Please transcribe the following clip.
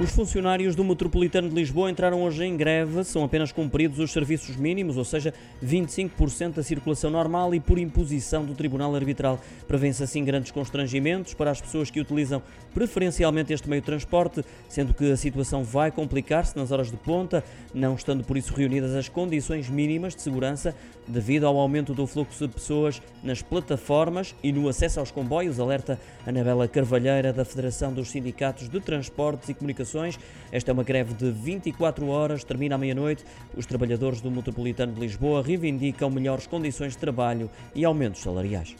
Os funcionários do Metropolitano de Lisboa entraram hoje em greve. São apenas cumpridos os serviços mínimos, ou seja, 25% da circulação normal e por imposição do Tribunal Arbitral. Prevêem-se assim grandes constrangimentos para as pessoas que utilizam preferencialmente este meio de transporte, sendo que a situação vai complicar-se nas horas de ponta, não estando por isso reunidas as condições mínimas de segurança devido ao aumento do fluxo de pessoas nas plataformas e no acesso aos comboios, alerta Anabela Carvalheira da Federação dos Sindicatos de Transportes e Comunicações esta é uma greve de 24 horas, termina à meia-noite. Os trabalhadores do Metropolitano de Lisboa reivindicam melhores condições de trabalho e aumentos salariais.